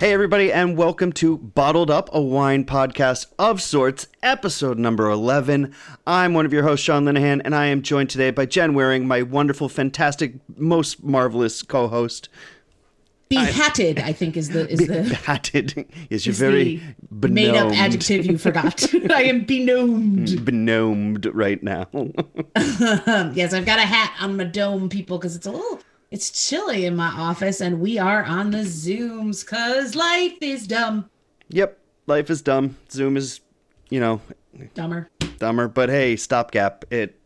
Hey, everybody, and welcome to Bottled Up, a wine podcast of sorts, episode number 11. I'm one of your hosts, Sean Linehan, and I am joined today by Jen Waring, my wonderful, fantastic, most marvelous co host. Behatted, I, think, is the is the Behatted is your very the made up adjective you forgot. I am benomed. Benomed right now. yes, I've got a hat on my dome, people, because it's a little it's chilly in my office, and we are on the zooms because life is dumb, yep, life is dumb. Zoom is, you know, dumber. dumber, but hey, stopgap. It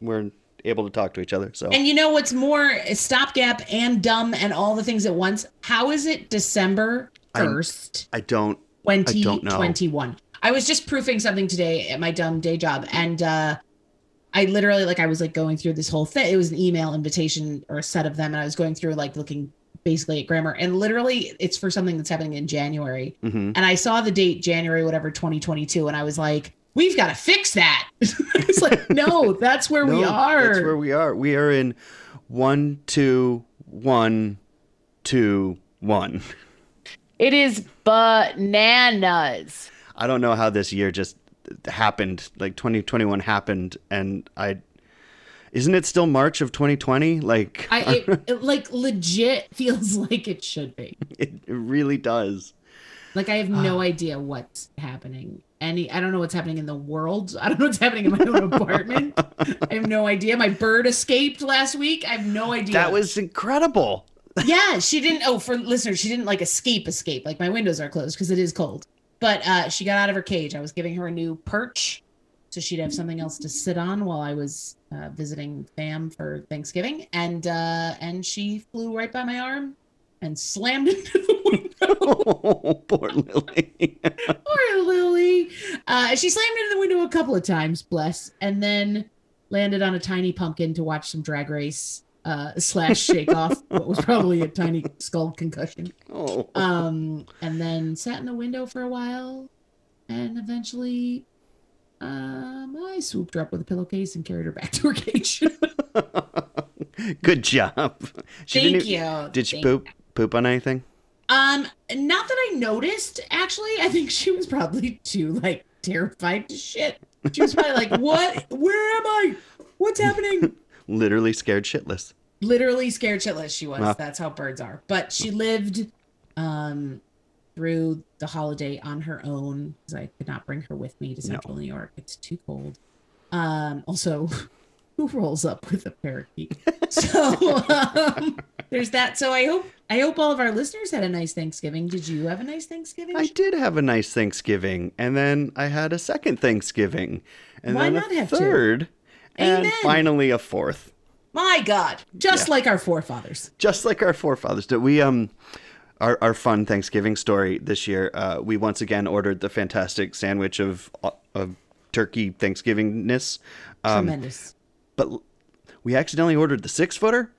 we're able to talk to each other. So And you know what's more stopgap and dumb and all the things at once? How is it December first? I don't. I don't know. 2021. I was just proofing something today at my dumb day job and uh I literally like I was like going through this whole thing. It was an email invitation or a set of them and I was going through like looking basically at grammar and literally it's for something that's happening in January. Mhm. And I saw the date January whatever 2022 and I was like we've got to fix that. it's like no, that's where we are. That's where we are. We are in one, two, one, two, one. It is bananas. I don't know how this year just happened. Like 2021 happened, and I. Isn't it still March of 2020? Like I it, it like legit feels like it should be. it really does. Like I have no idea what's happening. Any I don't know what's happening in the world. I don't know what's happening in my own apartment. I have no idea. My bird escaped last week. I have no idea. That was incredible. yeah, she didn't oh for listeners, she didn't like escape escape. Like my windows are closed because it is cold. But uh she got out of her cage. I was giving her a new perch so she'd have something else to sit on while I was uh, visiting fam for Thanksgiving and uh and she flew right by my arm and slammed into the window. Oh, poor Lily. Poor Lily. Uh, she slammed into the window a couple of times, bless, and then landed on a tiny pumpkin to watch some drag race uh, slash shake off what was probably a tiny skull concussion. oh. Um, and then sat in the window for a while, and eventually, um, I swooped her up with a pillowcase and carried her back to her cage. Good job. She Thank didn't you. Did she Thank poop poop on anything? Um, not that I noticed. Actually, I think she was probably too like terrified to shit. She was probably like, "What? Where am I? What's happening?" Literally scared shitless. Literally scared shitless. She was. Wow. That's how birds are. But she lived, um, through the holiday on her own because I could not bring her with me to Central New York. It's too cold. Um, also, who rolls up with a parakeet? so um, there's that. So I hope I hope all of our listeners had a nice Thanksgiving. Did you have a nice Thanksgiving? I did have a nice Thanksgiving, and then I had a second Thanksgiving, and Why then not a have two? Third, and Amen. finally a fourth. My God, just Yeah. like our forefathers. Just like our forefathers did. We um, our our fun Thanksgiving story this year. Uh, we once again ordered the fantastic sandwich of of turkey Thanksgivingness, um, Tremendous. but we accidentally ordered the six footer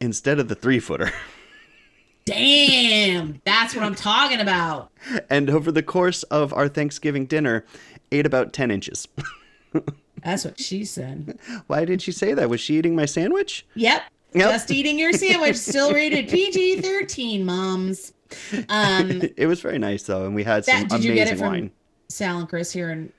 instead of the three footer. Damn, that's what I'm talking about. and over the course of our Thanksgiving dinner, ate about ten inches. That's what she said. Why did she say that? Was she eating my sandwich? Yep. Yep. Just eating your sandwich, still rated PG 13, moms. Um, It was very nice though, and we had some that, did amazing you get it from wine. Sal and Chris here? in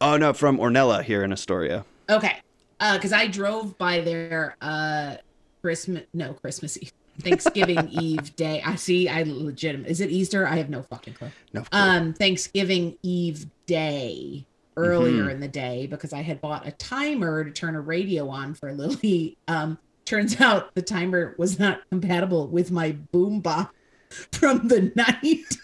Oh no, from Ornella here in Astoria. okay. Uh, because I drove by there uh Christmas no Christmas Eve. Thanksgiving Eve day. I see I legitimate is it Easter? I have no fucking clue. No, um Thanksgiving Eve day earlier Mhm. in the day because I had bought a timer to turn a radio on for Lily. Um turns out the timer was not compatible with my boombox from the 90s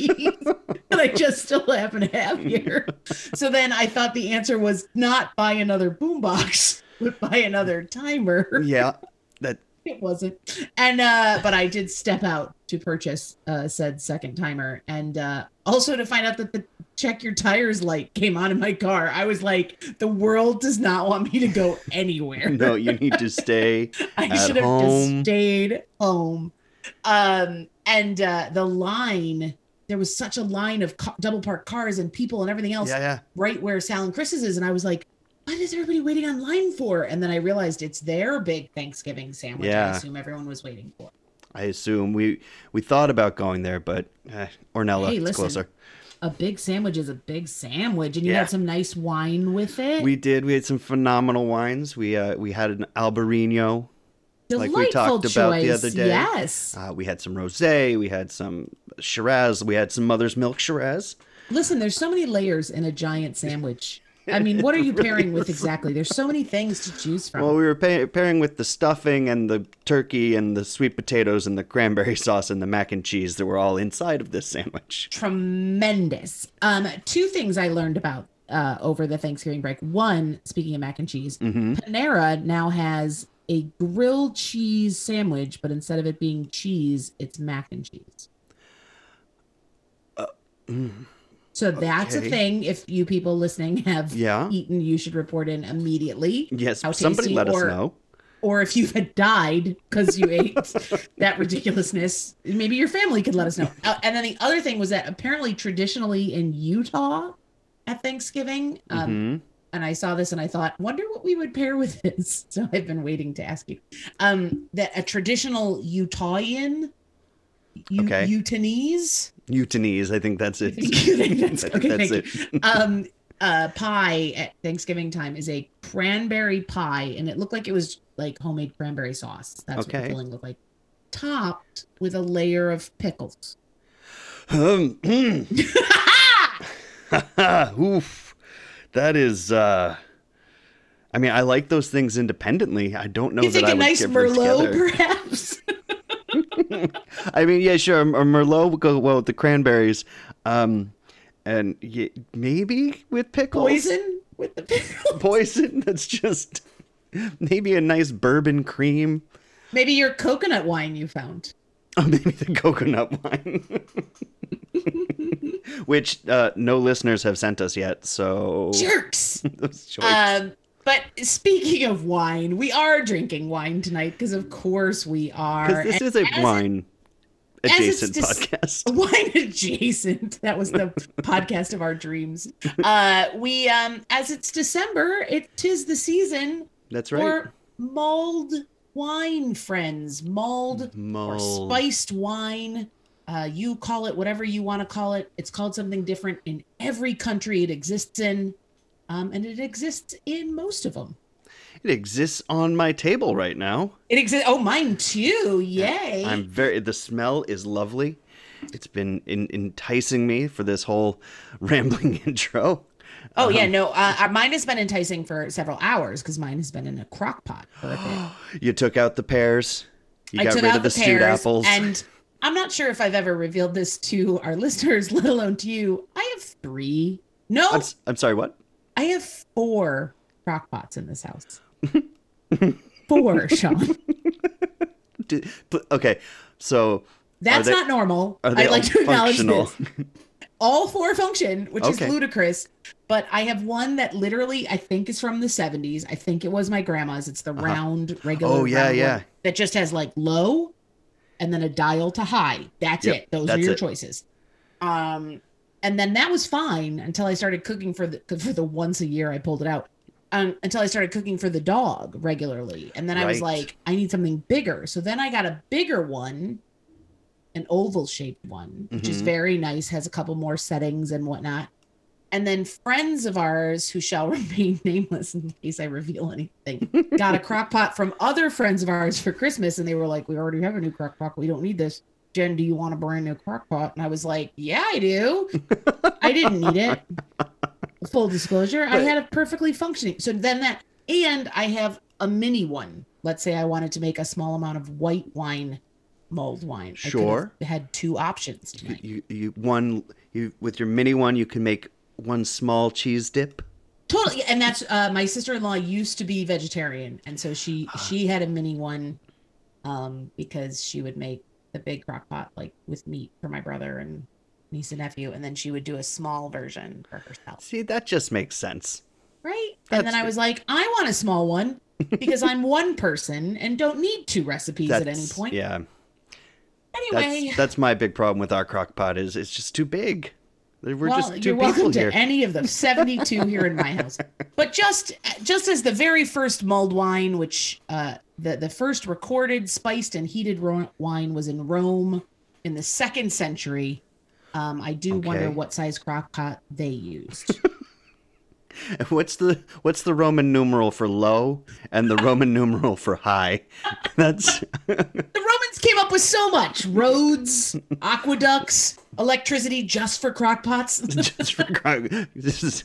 that I just still happen to have here. So then I thought the answer was not buy another boombox, but buy another timer yeah, that it wasn't and uh but i did step out to purchase uh said second timer and uh also to find out that the check your tires light came on in my car i was like the world does not want me to go anywhere no, you need to stay. i should have home. just stayed home um and uh the line there was such a line of ca- double parked cars and people and everything else Yeah, yeah. right where Sal and Chris's is. And I was like, what is everybody waiting online for? And then I realized it's their big Thanksgiving sandwich. I assume everyone was waiting for. I assume we we thought about going there, but eh, Ornella Hey, listen. closer. A big sandwich is a big sandwich, and you Yeah. had some nice wine with it. We did. We had some phenomenal wines. We uh, we had an Albarino. like we talked about the other day. Yes. Uh, we had some rosé. We had some Shiraz. We had some Mother's Milk Shiraz. Listen, there's so many layers in a giant sandwich. I mean, what are you pairing with exactly? There's so many things to choose from. Well, we were pa- pairing with the stuffing and the turkey and the sweet potatoes and the cranberry sauce and the mac and cheese that were all inside of this sandwich. Tremendous. Um, two things I learned about uh, over the Thanksgiving break. One, speaking of mac and cheese, Mm-hmm. Panera now has a grilled cheese sandwich, but instead of it being cheese, it's mac and cheese. So that's a thing. If you people listening have Yeah. eaten, you should report in immediately. Yes, somebody tasty, let us know. or if you had died because you ate that ridiculousness, maybe your family could let us know. Uh, and then the other thing was that apparently, traditionally in Utah at Thanksgiving, um, Mhm. and I saw this and I thought, wonder what we would pair with this. So I've been waiting to ask you. Um, that a traditional Utahian, U- Okay. Utanese, Utanese, I think that's it. That's- I think okay, that's it. um, uh, pie at Thanksgiving time is a cranberry pie, and it looked like it was like homemade cranberry sauce. That's what Okay. the filling looked like, topped with a layer of pickles. Um, Oof. That is uh I mean, I like those things independently. I don't know you that think I a would nice Merlot, together. perhaps? I mean, yeah, sure. A Merlot would go well with the cranberries. Um and y- maybe with pickles. Poison with the pickles. Poison. That's just maybe a nice bourbon cream. Maybe your coconut wine you found. Oh, maybe the coconut wine. Which uh, no listeners have sent us yet, so Jerks. Um, but speaking of wine, we are drinking wine tonight because, of course, we are. Because this And is a wine adjacent dis- podcast. wine adjacent. That was the podcast of our dreams. Uh we um as it's december it tis the season That's right. for mulled wine friends. Mulled or spiced wine. Uh you call it whatever you want to call it. It's called something different in every country it exists in. Um and it exists in most of them It exists on my table right now. it exists oh mine too yay I'm very. The smell is lovely. It's been in, enticing me for this whole rambling intro. Oh yeah, Um, no. Uh, uh, mine has been enticing for several hours because mine has been in a crock pot for a bit. You took out the pears. You I got took rid out of the, the stewed apples. and I'm not sure if I've ever revealed this to our listeners, let alone to you. I have three. No, I'm, I'm sorry. What? I have four crock pots in this house. four, Sean. Did, pl- okay, so That's they- not normal. I'd like to acknowledge this. All four function, which Okay. is ludicrous. But I have one that literally I think is from the 70s. I think it was my grandma's. It's the round, regular. Uh-huh. Oh, yeah, yeah. that just has like low and then a dial to high. That's Yep, it. Those that's are your it. choices. Um, and then that was fine until I started cooking for the for the once a year I pulled it out. Um, until I started cooking for the dog regularly, and then I was like, I need something bigger. So then I got a bigger one, an oval shaped one, which is Mhm. very nice, has a couple more settings and whatnot. And then friends of ours who shall remain nameless in case I reveal anything got a crock pot from other friends of ours for Christmas, and they were like, "We already have a new crock pot. We don't need this." Jen, do you want a brand new crock pot? And I was like, "Yeah, I do." I didn't need it. Full disclosure, I had a perfectly functioning. So then that, and I have a mini one. Let's say I wanted to make a small amount of white wine, mulled wine. I Sure. had two options you, tonight. you, you one you with your mini one, you can make one small cheese dip. Totally, and that's uh, my sister-in-law used to be vegetarian, and so she Ah. she had a mini one, um, because she would make the big crock pot like with meat for my brother and niece and nephew, and then she would do a small version for herself. See, that just makes sense. Right, That's and then I was like, I want a small one because I'm one person and don't need two recipes at any point. Yeah, Anyway, that's that's my big problem with our crock pot is it's just too big. We're well, just 2 you're welcome here. to any of the 72 here in my house. But just just as the very first mulled wine, which uh, the the first recorded spiced and heated ro- wine was in Rome in the second century. Um, I do wonder what size crock pot they used. What's the what's the Roman numeral for low and the Roman numeral for high? That's the Romans came up with so much roads, aqueducts, electricity just for crock pots. just for crock. this is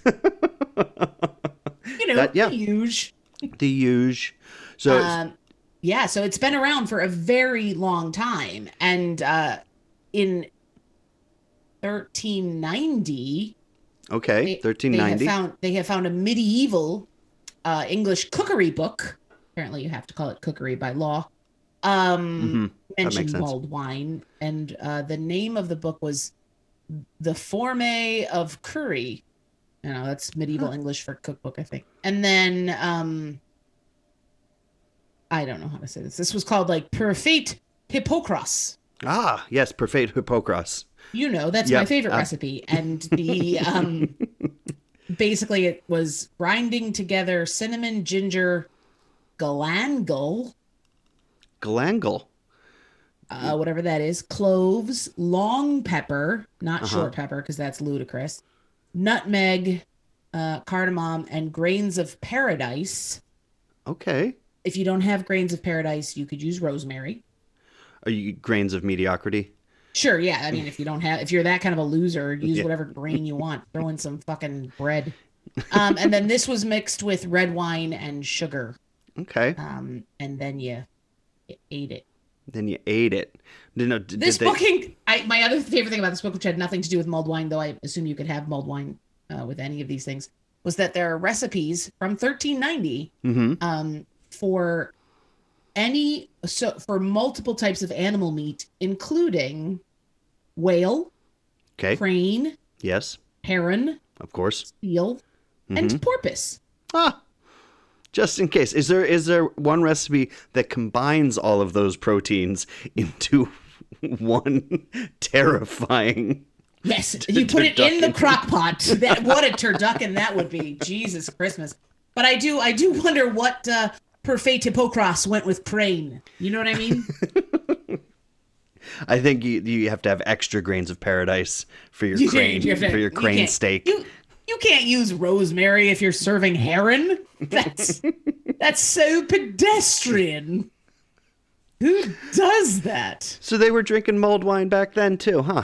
you know, That- yeah. huge. the huge. So um, yeah, so it's been around for a very long time, and uh, in 1390, okay, they, thirteen they have found they have found a medieval uh, English cookery book. Apparently, you have to call it cookery by law. Um, Mhm, mentioned mulled wine, and uh, the name of the book was "The Forme of Curry." You know, that's medieval English for cookbook, I think. And then, um, I don't know how to say this. This was called like Perfect Hippocras. Ah, yes, perfect Hippocras. You know, that's my favorite uh, recipe. And the um basically it was grinding together cinnamon, ginger, galangal, Galangal. uh, whatever that is, cloves, long pepper, not Uh-huh. short pepper because that's ludicrous, nutmeg, uh, cardamom, and grains of paradise. Okay. If you don't have grains of paradise, you could use rosemary. Are you grains of mediocrity? Sure, yeah. I mean, if you don't have, if you're that kind of a loser, use Yeah. whatever grain you want. Throw in some fucking bread. Um, and then this was mixed with red wine and sugar. Okay. Um, and then you, you ate it. Then you ate it. Did, no, did, This did they- booking, I my other favorite thing about this book, which had nothing to do with mulled wine, though I assume you could have mulled wine uh, with any of these things, was that there are recipes from 1390 Mhm. um, for any so for multiple types of animal meat, including whale, Okay. crane, Yes, heron, of course. seal, Mm-hmm. and porpoise. Ah. Just in case, is there is there one recipe that combines all of those proteins into one terrifying? Yes, you put it in the crock pot. That what a turducken that would be. Jesus Christmas. But I do I do wonder what uh Perfect Hippocras went with crane. You know what I mean? I think you you have to have extra grains of paradise for your You- crane you to- for your crane can't- steak. You you can't use rosemary if you're serving heron. That's that's so pedestrian. Who does that? So they were drinking mulled wine back then too, huh?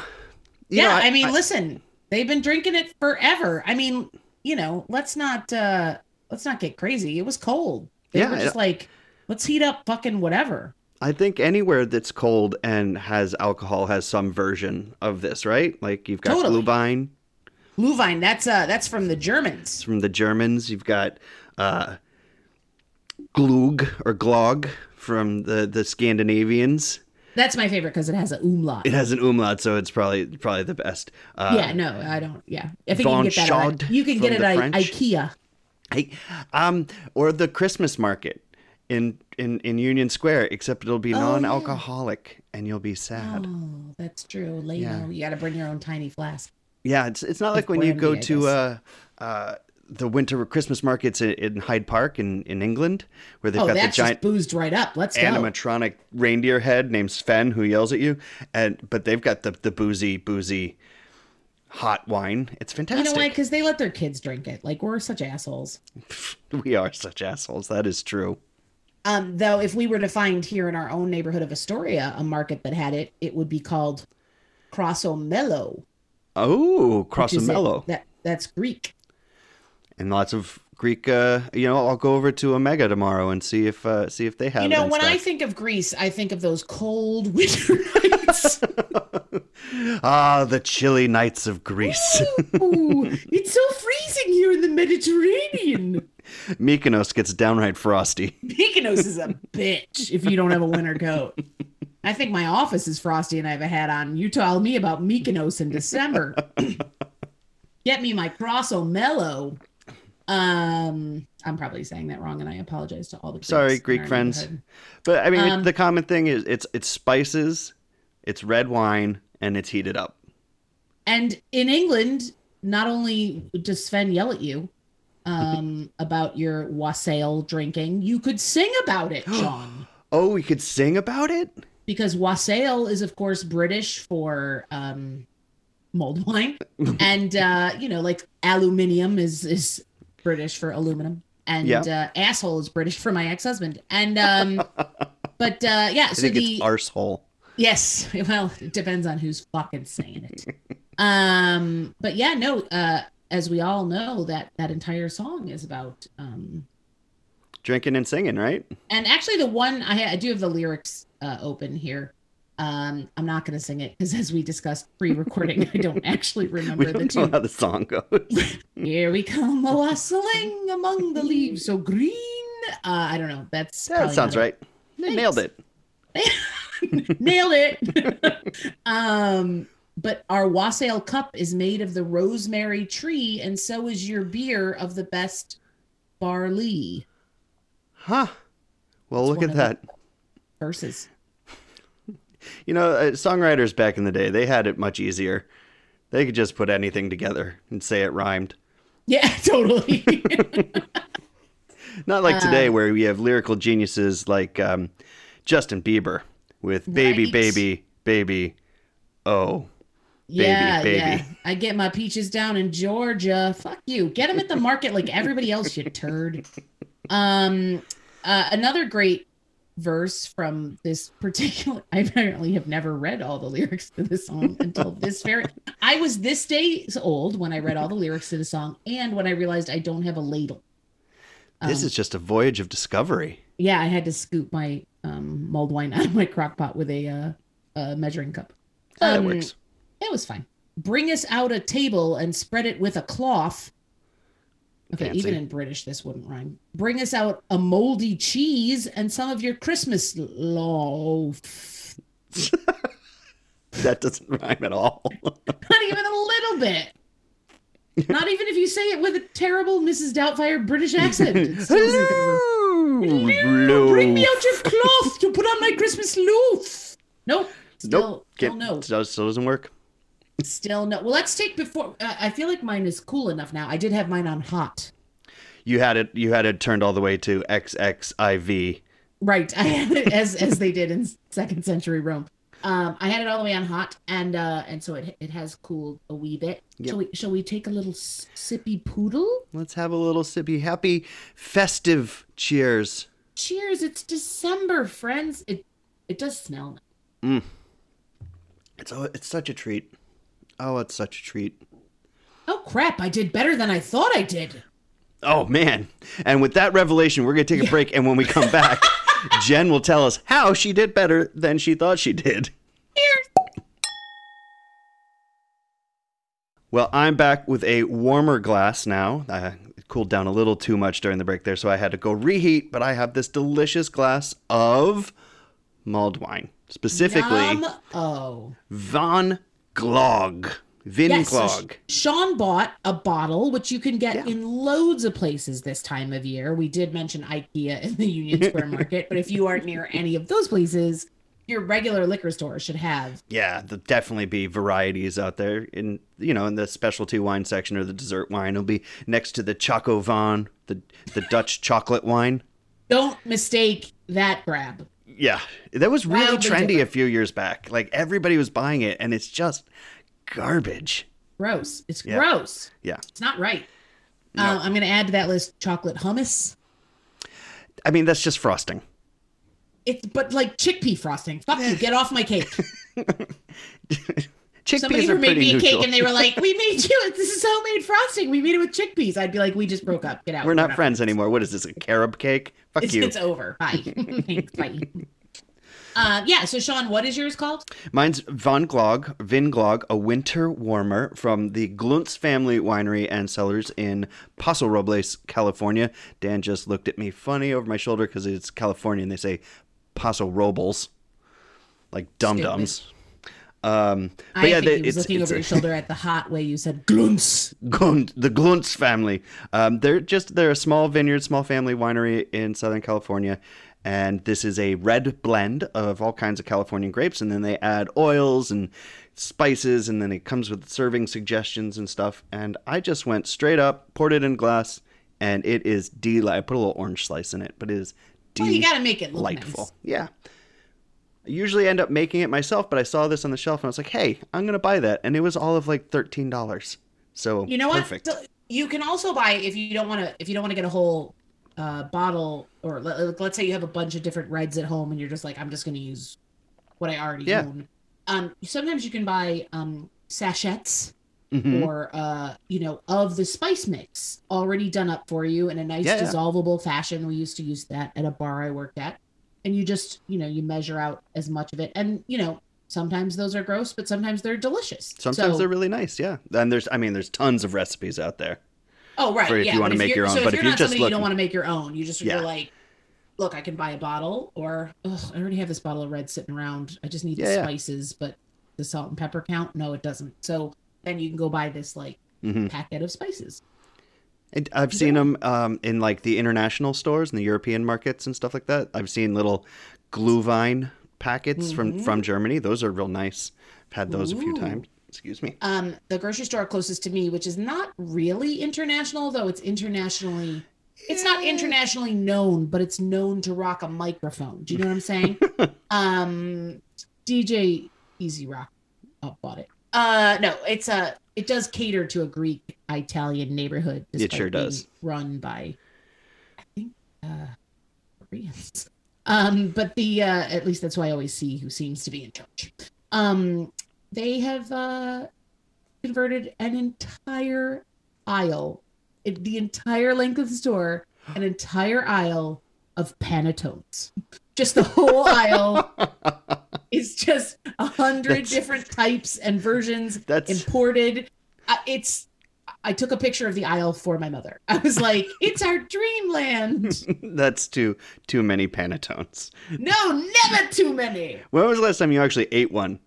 You yeah, know, I, mean, listen, they've been drinking it forever. I mean, you know, let's not uh let's not get crazy. It was cold. They Yeah, were just like, let's heat up fucking whatever. I think anywhere that's cold and has alcohol has some version of this, right? Like you've got Totally. Glühwein Glühwein, that's uh that's from the Germans. from the Germans. You've got uh, Glug or Glog from the the Scandinavians. That's my favorite because it has an umlaut. It has an umlaut, so it's probably probably the best. Uh, yeah, no, I don't. Yeah, I think you can get that. At, you can get it at French. IKEA. Hey, um, or the Christmas market in in in Union Square, except it'll be Oh, non-alcoholic, and you'll be sad. Oh, that's true. Leno, Yeah. you got to bring your own tiny flask. Yeah, it's it's not like when you go to uh, uh, the winter Christmas markets in, in Hyde Park in, in England, where they've Oh, got the giant boozed right up. Let's go. animatronic reindeer head named Sven who yells at you, and but they've got the the boozy boozy hot wine. It's fantastic. You know why? Because they let their kids drink it. Like we're such assholes. We are such assholes. That is true. Um, though, if we were to find here in our own neighborhood of Astoria a market that had it, it would be called Crossomello. Oh, which is it. Crossomello. That that's Greek. and lots of Greek. Uh, you know, I'll go over to Omega tomorrow and see if uh, see if they have. You know, when I think of Greece, I think of those cold winter nights. ah, the chilly nights of Greece. Ooh, it's so freezing here in the Mediterranean. Mykonos gets downright frosty. Mykonos is a bitch if you don't have a winter coat. I think my office is frosty and I have a hat on. You tell me about Mykonos in December. Get me my Crosso Mellow. Um, I'm probably saying that wrong, and I apologize to all the Greeks Sorry, Greek friends. But I mean, it- Um, the common thing is it's it's spices, it's red wine, and it's heated up. and in England, not only does Sven yell at you um, about your wassail drinking, you could sing about it, John. Oh, we could sing about it? because wassail is of course british for um mulled wine and uh you know like aluminium is is british for aluminum and Yeah. uh asshole is british for my ex-husband and um but uh yeah I so think the it's arsehole. yes well it depends on who's fucking saying it um but yeah no uh as we all know that that entire song is about um Drinking and singing, right? and actually the one I, ha- I do have the lyrics uh, open here um i'm not going to sing it because as we discussed pre-recording i don't actually remember the don't know tune how the song goes. here we come a wassailing among the leaves so green uh i don't know that's that sounds right. They nailed it. it. nailed it um but our wassail cup is made of the rosemary tree and so is your beer of the best barley Huh. Well, It's look at that. verses You know, uh, songwriters back in the day, they had it much easier. They could just put anything together and say it rhymed. yeah totally Not like today, Uh, where we have lyrical geniuses like um, Justin Bieber with "Baby, Right. Baby, Baby." Oh, Yeah, baby. yeah. I get my peaches down in Georgia. Fuck you. Get them at the market like everybody else, you turd. Um, uh, another great verse from this particular. I apparently have never read all the lyrics to this song until this very. I was this days old when I read all the lyrics to the song, and when I realized I don't have a ladle. this Um, is just a voyage of discovery. Yeah, I had to scoop my um, mulled wine out of my crock pot with a, uh, a measuring cup. that Um, works. It was fine. Bring us out a table and spread it with a cloth. Okay, Fancy. even in British, this wouldn't rhyme. Bring us out a moldy cheese and some of your Christmas loaf. That doesn't rhyme at all. Not even a little bit. Not even if you say it with a terrible Mrs. Doubtfire British accent. It still isn't gonna work. Hello, Bring me out your cloth to put on my Christmas loaf. Nope. Still, Nope, can't, no. Still doesn't work. Still no. Well, let's take before. Uh, I feel like mine is cool enough now. I did have mine on hot. You had it. You had it turned all the way to XXIV. Right, I had it as as they did in second century Rome. Um, I had it all the way on hot, and uh, and so it it has cooled a wee bit. Yep. Shall we shall we take a little sippy poodle? Let's have a little sippy. Happy festive cheers. Cheers! It's December, friends. It it does smell. It's oh, it's such a treat. Oh, it's such a treat. Oh crap! I did better than I thought I did. Oh man! And with that revelation, we're gonna take a break, and when we come back, Jen will tell us how she did better than she thought she did. Cheers! Well, I'm back with a warmer glass now. Uh, it cooled down a little too much during the break there, so I had to go reheat. But I have this delicious glass of mulled wine, specifically Yum. Oh. Glog. Vin Yes, so Sean bought a bottle, which you can get Yeah. in loads of places this time of year. We did mention IKEA in the Union Square Market, but if you aren't near any of those places, your regular liquor store should have. Yeah, there'll definitely be varieties out there. In you know, in the specialty wine section or the dessert wine, it'll be next to the ChocoVine, the the Dutch chocolate wine. Don't mistake that grab. Yeah, that was really trendy different. a few years back. Like everybody was buying it, and it's just garbage. Gross. It's Yeah. gross. Yeah, It's not right. No. Uh, I'm going to add to that list chocolate hummus. I mean that's just frosting. It's but like chickpea frosting. Fuck you. Get off my cake. Chickpeas Somebody are who made me a cake and they were like, "We made you. This is homemade frosting. We made it with chickpeas." I'd be like, "We just broke up. Get out. We're not friends anymore. What is this? A carob cake? Fuck It's, you. it's over. Bye. Thanks. Bye. Uh, yeah. So, Sean, what is yours called? Mine's Von Glog, Vin Glog, a winter warmer from the Glunz family winery and cellars in Paso Robles, California. Dan just looked at me funny over my shoulder because it's California and they say Paso Robles, like dum dums. Um, but I yeah, think they, he was it's, looking over your shoulder at the hot way you said glunts. Glunt, the Glunz family. Um, they're just they're a small vineyard, small family winery in Southern California, And this is a red blend of all kinds of Californian grapes. And then they add oils and spices. And then it comes with serving suggestions and stuff. And I just went straight up, poured it in glass, and it is delightful. I put a little orange slice in it, but it is delightful. Well, you got to make it look delightful. nice. Yeah. I usually end up making it myself, but I saw this on the shelf and I was like, hey, I'm going to buy that. And it was all of like $13. So You know perfect. what? So You can also buy if you don't want to if you don't want to get a whole uh, bottle or let, let's say you have a bunch of different reds at home and you're just like I'm just going to use what I already Yeah. own. Um, sometimes you can buy um, sachets Mhm. or uh, you know of the spice mix already done up for you in a nice Yeah, yeah. dissolvable fashion. We used to use that at a bar I worked at, and you just you know you measure out as much of it, and you know sometimes those are gross, but sometimes they're delicious. Sometimes So- they're really nice, yeah. And there's, I mean, there's tons of recipes out there. Oh right, for if yeah. you wanna make your own, So but if if not just somebody you don't want to make your own, you just Yeah. you're like, look, I can buy a bottle, or I already have this bottle of red sitting around. I just need Yeah, the spices, but the salt and pepper count? No, it doesn't. So then you can go buy this like hmm packet of spices. And I've seen them um, in like the international stores and the European markets and stuff like that. I've seen little Glühwein packets from Mhm. from Germany. Those are real nice. I've had those a few times. Excuse me. Um, the grocery store closest to me, which is not really international, though it's internationally. It's not internationally known, but it's known to rock a microphone. Do you know what I'm saying? um, DJ E-Z Rock oh, bought it. Uh, no, it's a. It does cater to a Greek Italian neighborhood. It sure does. Run by, I think, uh, Koreans. Um, but the uh, at least that's who I always see who seems to be in charge. Um, they have uh converted an entire aisle, it, the entire length of the store, an entire aisle of Panettones. Just the whole aisle is just a hundred different types and versions That's imported. Uh, it's. I took a picture of the aisle for my mother. I was like, "It's our dreamland." that's too too many Panettones. No, never too many. When was the last time you actually ate one?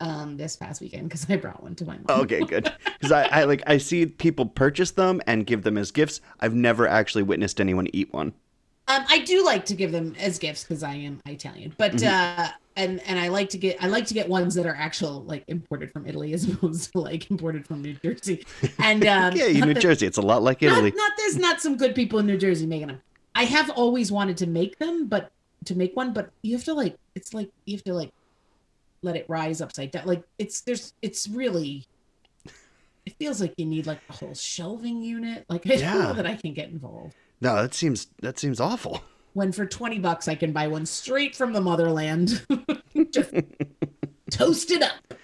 Um, this past weekend because I brought one to my mom. Oh, okay, good. Because I, I like I see people purchase them and give them as gifts. I've never actually witnessed anyone eat one. Um, I do like to give them as gifts because I am Italian, but Mm-hmm. uh, and and I like to get I like to get ones that are actual like imported from Italy as opposed to like imported from New Jersey. And um, Yeah, New that- Jersey. It's a lot like Italy. not there's not some good people in New Jersey making them. I have always wanted to make them, but to make one, but you have to like it's like you have to like let it rise upside down. Like it's there's it's really it feels like you need like a whole shelving unit. Like I don't know that I can get involved. No, that seems that seems awful. When for 20 bucks I can buy one straight from the motherland. Just toast it up.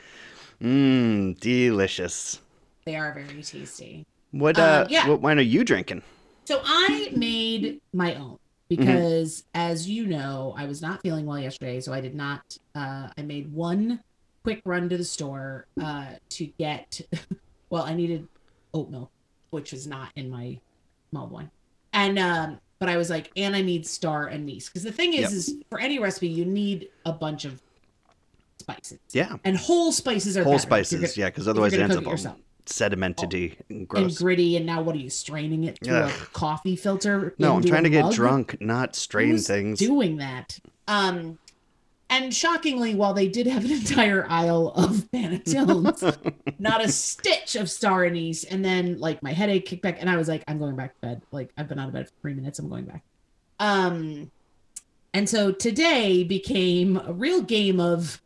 Mmm, delicious. They are very tasty. What Um, uh yeah. what wine are you drinking? So I made my own because as you know, I was not feeling well yesterday, so I did not uh I made one quick run to the store uh to get well, I needed oat milk, which was not in my mulled wine. And um but I was like, and I need star anise. Because the thing is, Yep. is for any recipe, you need a bunch of spices. Yeah, And whole spices are whole better spices. gonna- yeah, because otherwise it ends up it all yourself. sedimentity and and gritty. And now, what are you straining it through a coffee filter? no, I'm trying to get mug? drunk, not strain Who's things. Doing that. Um, and shockingly, while they did have an entire aisle of Panettones, not a stitch of star anise. And then, like, my headache kicked back, and I was like, I'm going back to bed. Like, I've been out of bed for three minutes. I'm going back. Um, and so today became a real game of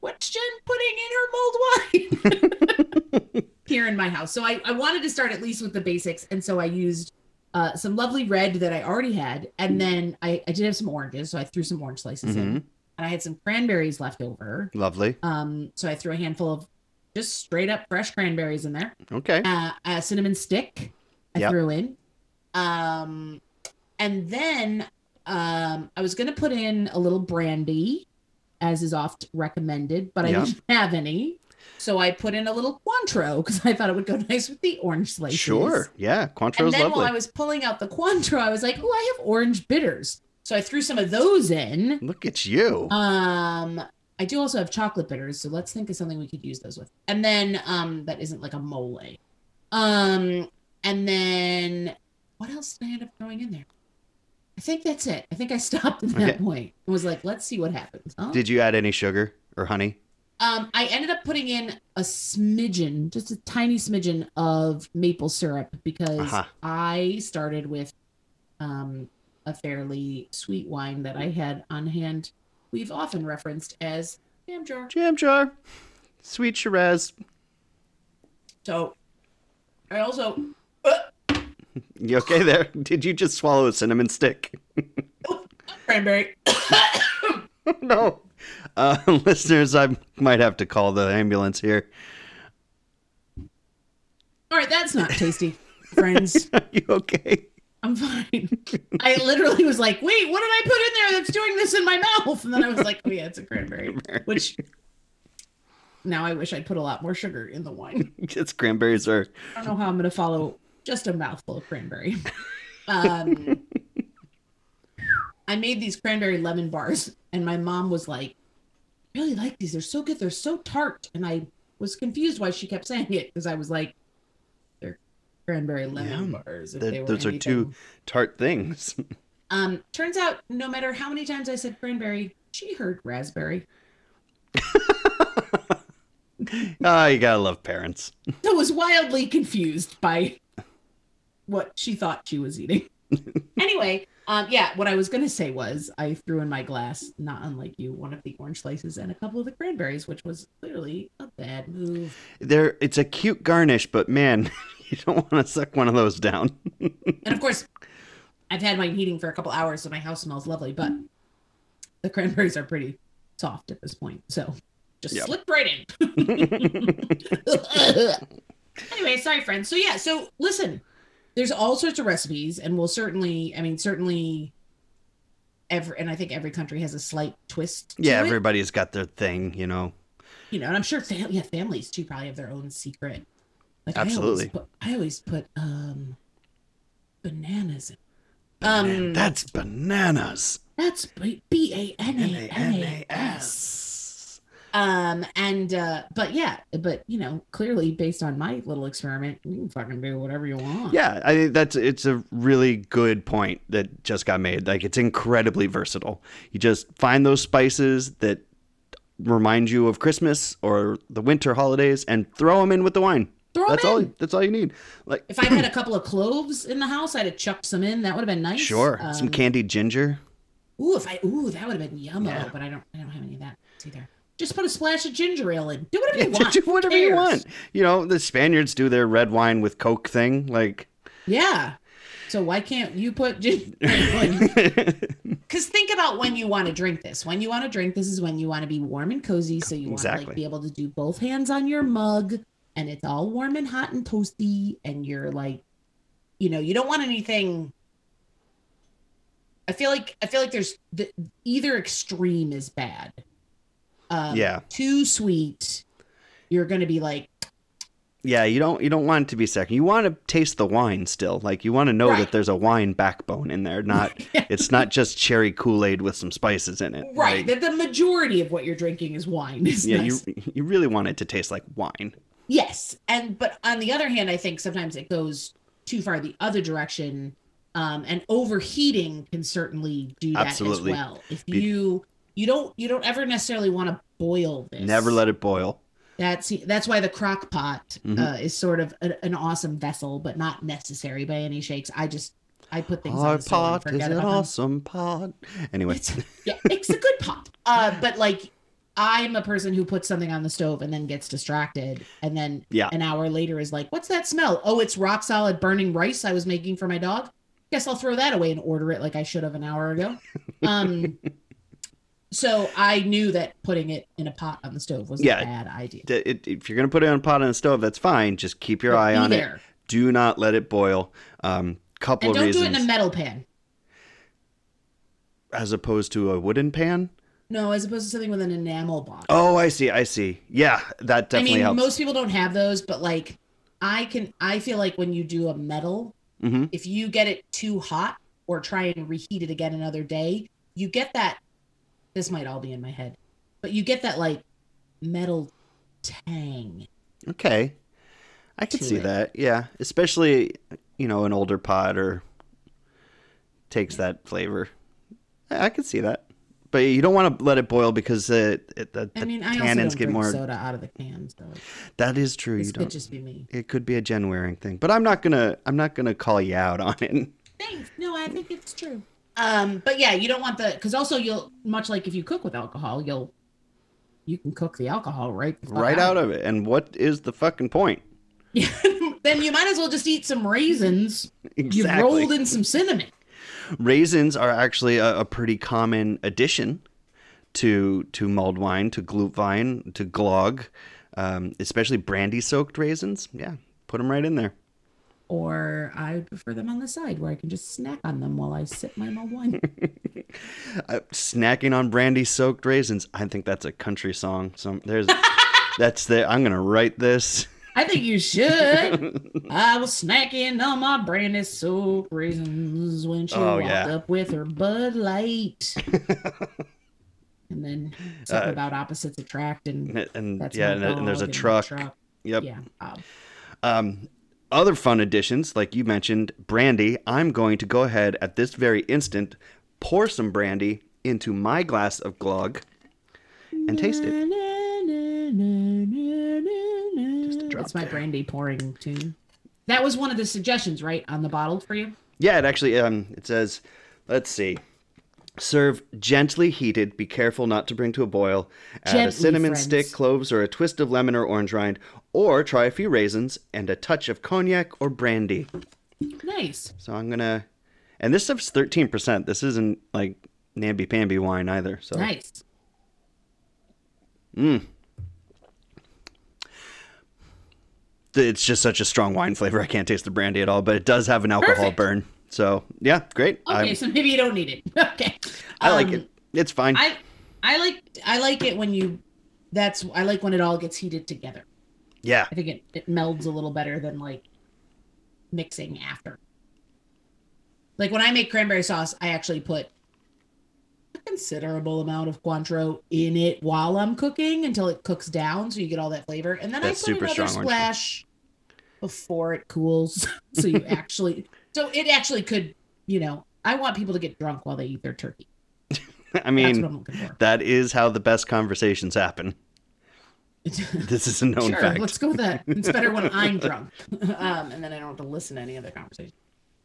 what's Jen putting in her mulled wine here in my house. So I, I wanted to start at least with the basics. And so I used uh, some lovely red that I already had. And then I, I did have some oranges. So I threw some orange slices in. Mhm. And I had some cranberries left over. Lovely. Um, so I threw a handful of just straight up fresh cranberries in there. Okay. Uh, a cinnamon stick I Yep. threw in. Um, and then um, I was going to put in a little brandy, as is oft recommended, but I Yeah. didn't have any. So I put in a little Cointreau because I thought it would go nice with the orange slices. Sure. Yeah, And then lovely. while I was pulling out the Cointreau, I was like, oh, I have orange bitters. So I threw some of those in. Look at you. Um, I do also have chocolate bitters, so let's think of something we could use those with. And then um that isn't like a mole. Um and then what else did I end up throwing in there? I think that's it. I think I stopped at that Okay. point and was like, let's see what happens. huh? Did you add any sugar or honey? Um, I ended up putting in a smidgen, just a tiny smidgen of maple syrup because Uh-huh. I started with um, a fairly sweet wine that I had on hand. We've often referenced as jam jar. Jam jar. Sweet Shiraz. So I also You okay there? Did you just swallow a cinnamon stick? cranberry. no. Uh, listeners, I might have to call the ambulance here. All right, that's not tasty, friends. Are you okay? I'm fine. I literally was like, wait, what did I put in there that's doing this in my mouth? And then I was like, oh yeah, it's a cranberry. Which now I wish I'd put a lot more sugar in the wine. It's cranberries are. I don't know how I'm gonna follow just a mouthful of cranberry. Um, I made these cranberry lemon bars, and my mom was like, really like these. They're so good. They're so tart. And I was confused why she kept saying it because I was like, they're cranberry lemon Yeah, bars. If Th- they were those are two tart things. Um, turns out, no matter how many times I said cranberry, she heard raspberry. Ah, you gotta love parents. I was wildly confused by what she thought she was eating. anyway, um, yeah, what I was gonna say was I threw in my glass, not unlike you, one of the orange slices and a couple of the cranberries, which was clearly a bad move. There, it's a cute garnish, but man, you don't want to suck one of those down. And of course, I've had mine heating for a couple hours, so my house smells lovely, but the cranberries are pretty soft at this point, so just Yep. slipped right in. anyway, sorry, friends. So yeah, so listen, there's all sorts of recipes, and we'll certainly, I mean, certainly, every, and I think every country has a slight twist. To yeah, it, everybody's got their thing, you know. you know, and I'm sure, fam- yeah, families too probably have their own secret. Like Absolutely. I always put, I always put um, bananas in. Um, That's bananas. That's B A N A N A S. Um, and uh, but yeah, but you know, clearly based on my little experiment, you can fucking do whatever you want. Yeah, I think that's it's a really good point that just got made. Like it's incredibly versatile. You just find those spices that remind you of Christmas or the winter holidays and throw them in with the wine. Throw that's all that's all you need. Like If I had a couple of cloves in the house, I'd have chucked some in. That would have been nice. sure, some Um, candied ginger. Ooh, if I ooh, that would have been yummo. Yeah. But I don't, I don't have any of that either. Just put a splash of ginger ale in. Do whatever Yeah, you want. do whatever you want. You know, the Spaniards do their red wine with Coke thing. Like, Yeah. So why can't you put ginger? Because think about when you want to drink this. When you want to drink this is when you want to be warm and cozy. So you want to Exactly. like be able to do both hands on your mug, and it's all warm and hot and toasty, and you're like, you know, you don't want anything. I feel like I feel like there's the, either extreme is bad. Um, Yeah. Too sweet, you're gonna be like, yeah, you don't you don't want it to be second. You want to taste the wine still. Like you want to know Right. that there's a wine backbone in there. Not it's not just cherry Kool Aid with some spices in it. right. Like, That the majority of what you're drinking is wine. Is yeah, nice. you you really want it to taste like wine. Yes, and but on the other hand, I think sometimes it goes too far the other direction, um, and overheating can certainly do that Absolutely. as well. If you you don't you don't ever necessarily want to boil this. Never let it boil. That's that's why the crock pot Mhm. uh, is sort of a, an awesome vessel, but not necessary by any shakes. I just I put things on the pot is forget an about them. awesome pot. Anyway, It's, yeah, it's a good pot. Uh, but like, I'm a person who puts something on the stove and then gets distracted, and then Yeah. an hour later is like, "What's that smell? Oh, it's rock solid burning rice I was making for my dog. Guess I'll throw that away and order it like I should have an hour ago." Um, so I knew that putting it in a pot on the stove was Yeah. a bad idea. it, if you're gonna put it in a pot on the stove, that's fine. Just keep your But eye on it. Do not let it boil. Um, couple And of don't do it in a metal pan. as opposed to a wooden pan. No, as opposed to something with an enamel bottom. Oh, I see. I see. Yeah, that definitely I mean, helps. most people don't have those, but like, I can. I feel like when you do a metal, hmm if you get it too hot or try and reheat it again another day, you get that. This might all be in my head, but you get that like metal tang. Okay, I could see it. that. Yeah, especially you know an older pot or takes that flavor. I, could see that, but you don't want to let it boil because uh, it, the, I the mean, I tannins don't get drink more. soda out of the cans. so That is true. this You could don't. just be me. It could be a Jen Waring thing, but I'm not gonna. I'm not gonna call you out on it. Thanks. No, I think it's true. Um, but yeah, you don't want the because also you'll much like if you cook with alcohol, you'll you can cook the alcohol right right out of it. And what is the fucking point? Then you might as well just eat some raisins. You rolled in some cinnamon. Raisins are actually a, a pretty common addition to to mulled wine, to glühwein, to glog, um, especially brandy soaked raisins. Yeah, put them right in there. Or I prefer them on the side where I can just snack on them while I sip my mulled wine. Uh, snacking on brandy soaked raisins. I think that's a country song. So there's that's the. I'm gonna write this. I think you should. I was snacking on my brandy soaked raisins when she Oh, walked yeah. up with her Bud Light. and then something Uh, about opposites attract, and And that's yeah, and, and there's a the truck. Yep. Yeah. Um, Um, other fun additions, like you mentioned, brandy. I'm going to go ahead at this very instant, pour some brandy into my glass of glog, and taste it. Just a drop That's my there. brandy pouring tune. That was one of the suggestions, right, on the bottle for you? Yeah, it actually um it says, let's see. Serve gently heated. Be careful not to bring to a boil. Add a cinnamon friends. stick, cloves, or a twist of lemon or orange rind, or try a few raisins and a touch of cognac or brandy. Nice. So I'm gonna, and this stuff's thirteen percent. This isn't like namby pamby wine either. So Nice. Mmm. it's just such a strong wine flavor. I can't taste the brandy at all, but it does have an alcohol Perfect. burn. So yeah, great. Okay, I'm- so maybe you don't need it. okay. I like Um, it. It's fine. I I like I like it when you that's I like when it all gets heated together. Yeah, I think it, it melds a little better than like mixing after. Like when I make cranberry sauce, I actually put a considerable amount of Cointreau in it while I'm cooking until it cooks down, so you get all that flavor, and then That's I put another splash before it cools, so you actually, so it actually could, you know, I want people to get drunk while they eat their turkey. I That's mean what I'm for. that is how the best conversations happen. This is a known sure, fact. let's go with that. It's better when I'm drunk, um, and then I don't have to listen to any other conversation.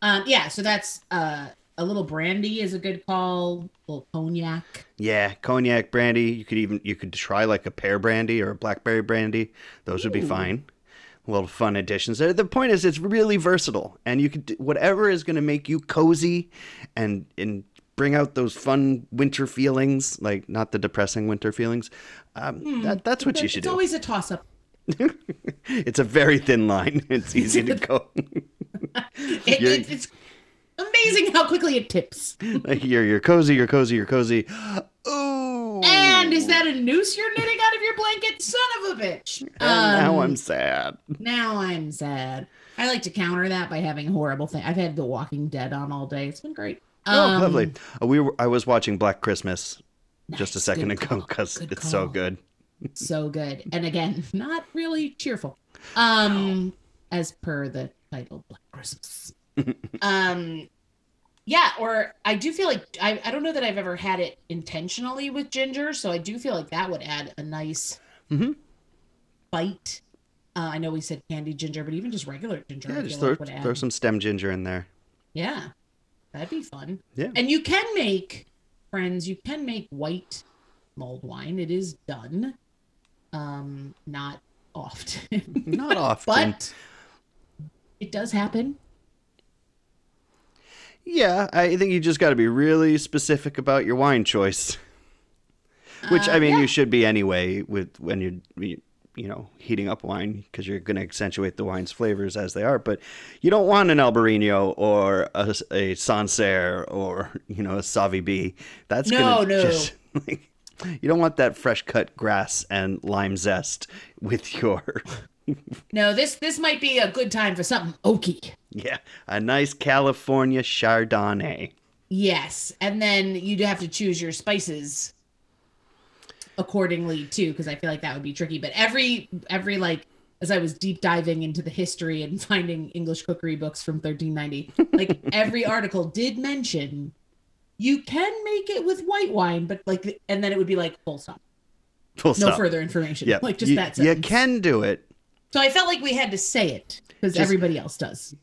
Um, yeah, so that's uh, a little brandy is a good call. A little cognac. Yeah, cognac brandy. You could even you could try like a pear brandy or a blackberry brandy. Those would be Ooh. fine. Little fun additions. Uh, The point is, it's really versatile, and you could do whatever is going to make you cozy, and and bring out those fun winter feelings, like not the depressing winter feelings. Um, that, that's what you should it's do. It's always a toss up. It's a very thin line. It's easy to go. It, it, it's amazing how quickly it tips. like you're you're cozy, you're cozy, you're cozy. Ooh. And is that a noose you're knitting out of your blanket, son of a bitch? And now Um, I'm sad. Now I'm sad. I like to counter that by having horrible things. I've had The Walking Dead on all day. It's been great. Oh, Um, lovely. Uh, we were, I was watching Black Christmas just a second ago because it's so good. so good. And again not really cheerful. Um as per the title black christmas. Um yeah or i do feel like I, I don't know that i've ever had it intentionally with ginger so i do feel like that would add a nice mm-hmm. bite. Uh, i know we said candy ginger but even just regular ginger Yeah, just like throw, would add- throw some stem ginger in there. yeah that'd be fun Yeah. and you can make friends you can make white mulled wine it is done um not often Not often. but it does happen yeah, I think you just got to be really specific about your wine choice. Which I Uh, mean, yeah. you should be anyway with when you're you know heating up wine because you're going to accentuate the wine's flavors as they are. But you don't want an Albarino or a, a Sancerre or you know a Savi B. That's No, no. just like, you don't want that fresh cut grass and lime zest with your no this this might be a good time for something oaky yeah a nice California Chardonnay. yes and then you'd have to choose your spices accordingly too because i feel like that would be tricky but every every like as I was deep diving into the history and finding English cookery books from 1390, like every article did mention you can make it with white wine, but like, and then it would be like full stop, Full no stop. further information, Yeah, like just you, that. you can do it. So I felt like we had to say it because everybody else does.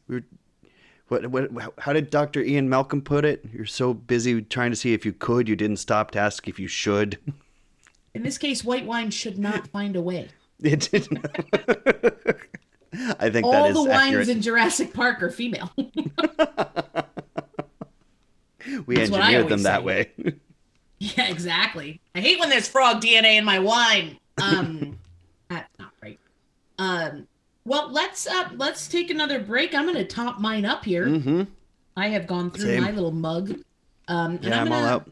What, what, how did Dr. Ian Malcolm put it? You're so busy trying to see if you could, you didn't stop to ask if you should. In this case, white wine should not find a way. It didn't. I think All is the wines accurate. in Jurassic Park are female. we That's engineered them that say. way. yeah, exactly. I hate when there's frog DNA in my wine. Um, that's not right. Um, well, let's uh, let's take another break. I'm gonna top mine up here. hmm I have gone through Same. my little mug. Um, and Yeah, I'm, all gonna- out.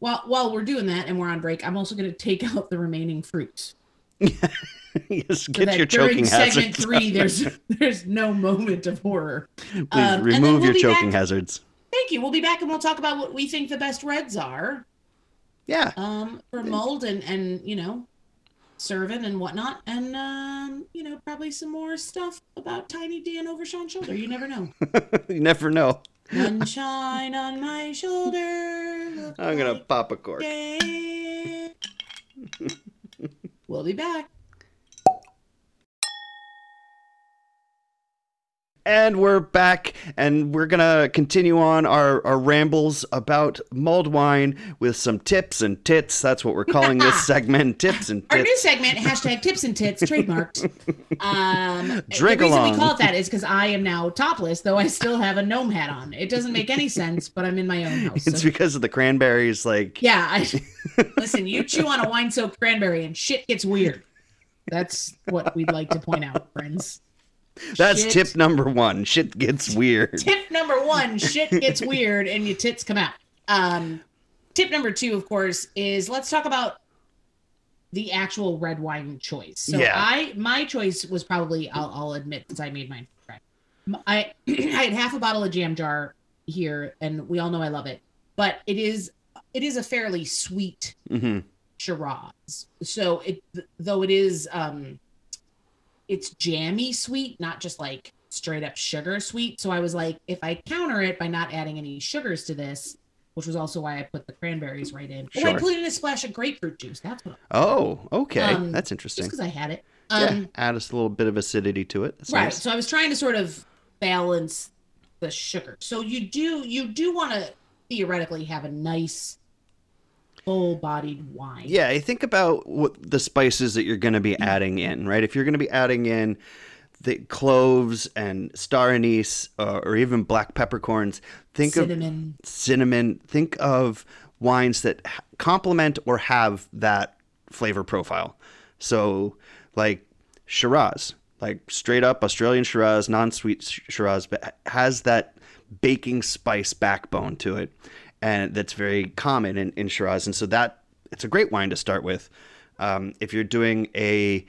While while we're doing that and we're on break, I'm also gonna take out the remaining fruits. yes, So get your during choking segment three, there's there's no moment of horror. Please Um, remove we'll your choking back- hazards. Thank you. We'll be back and we'll talk about what we think the best reds are. Yeah. um, for mold and and you know, serving and whatnot, and um, you know, probably some more stuff about Tiny Dan over Sean's shoulder. You never know. you never know. Sunshine on my shoulder. I'm going to like pop a cork. we'll be back. And we're back, and we're gonna continue on our, our rambles about mulled wine with some tips and tits. That's what we're calling this segment: tips and Our new segment, hashtag tips and tits, trademarked. Um, Drink the reason along. we call it that is because I am now topless, though I still have a gnome hat on. It doesn't make any sense, but I'm in my own house. It's so- because of the cranberries. Like, Yeah, I listen. You chew on a wine soaked cranberry and shit gets weird. That's what we'd like to point out, friends. That's Shit. tip number one. Shit gets weird. Tip number one: shit gets weird and your tits come out. Um, tip number two, of course, is let's talk about the actual red wine choice. So Yeah. I my choice was probably I'll, I'll admit since I made mine. I I had half a bottle of jam jar here, and we all know I love it, but it is it is a fairly sweet hmm Shiraz. So it though it is um it's jammy sweet, not just like straight up sugar sweet. So I was like, if I counter it by not adding any sugars to this, which was also why I put the cranberries right in. Oh, I put in a splash of grapefruit juice. That's what Oh, okay. Um, that's just interesting. because I had it. yeah, Um add us a little bit of acidity to it. That's right. nice. So I was trying to sort of balance the sugar. So you do you do want to theoretically have a nice full bodied wine. Yeah, I think about what the spices that you're going to be adding in, right? If you're going to be adding in the cloves and star anise uh, or even black peppercorns, think of Cinnamon. cinnamon. Think of wines that complement or have that flavor profile. So, like Shiraz, like straight up Australian Shiraz, non-sweet Shiraz, but has that baking spice backbone to it, and that's very common in, in Shiraz. And so that it's a great wine to start with. Um, if you're doing a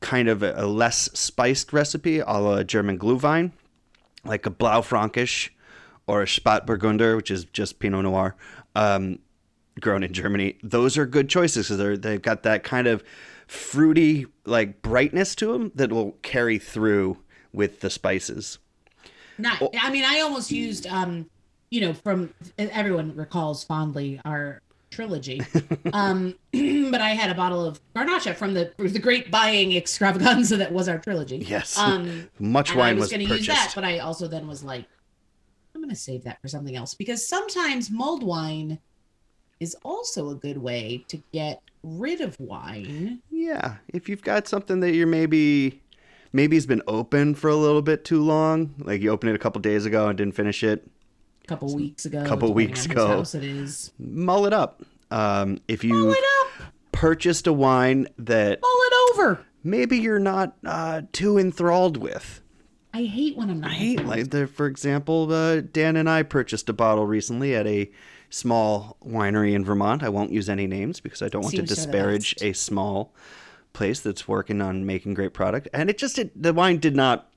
kind of a, a less spiced recipe, a la German Glühwein, like a Blaufränkisch or a Spätburgunder, which is just Pinot Noir, um, grown in Germany. Those are good choices because they've got that kind of fruity like brightness to them that will carry through with the spices. Not, I mean, I almost used, um, you know, from everyone recalls fondly our trilogy. um, but I had a bottle of Garnacha from the the great buying extravaganza that was our trilogy. Yes, Um, much and I wine was was, going to use that, purchased. but I also then was like, I'm going to save that for something else because sometimes mulled wine is also a good way to get rid of wine. Yeah, if you've got something that you're maybe maybe has been open for a little bit too long, like you opened it a couple days ago and didn't finish it, A couple weeks ago. A Couple weeks ago. house it is. mull it up. Um, if you Mull it up. purchased a wine that Mull it over. maybe you're not uh, too enthralled with, I hate when I'm not. I hate like the, for example, uh, Dan and I purchased a bottle recently at a small winery in Vermont. I won't use any names because I don't want to Seems the disparage a small place that's working on making great product. And it just it, the wine did not.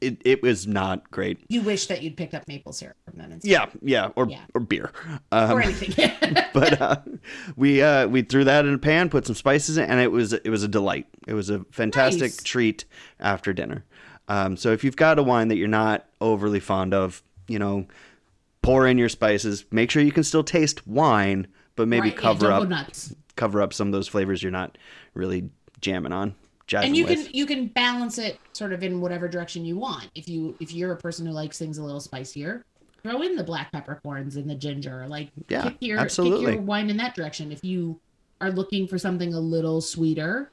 It, it was not great. You wish that you'd picked up maple syrup from then. Instead. Yeah, yeah, or Yeah. or beer. Um, Or anything. but uh, we uh, we threw that in a pan, put some spices in, and it was it was a delight. It was a fantastic Nice. treat after dinner. Um, so if you've got a wine that you're not overly fond of, you know, pour in your spices. Make sure you can still taste wine, but maybe Right, cover don't up nuts. cover up some of those flavors you're not really jamming on. And you with. can you can balance it sort of in whatever direction you want. If you if you're a person who likes things a little spicier, throw in the black peppercorns and the ginger. Like Yeah, kick your absolutely. kick your wine in that direction. If you are looking for something a little sweeter,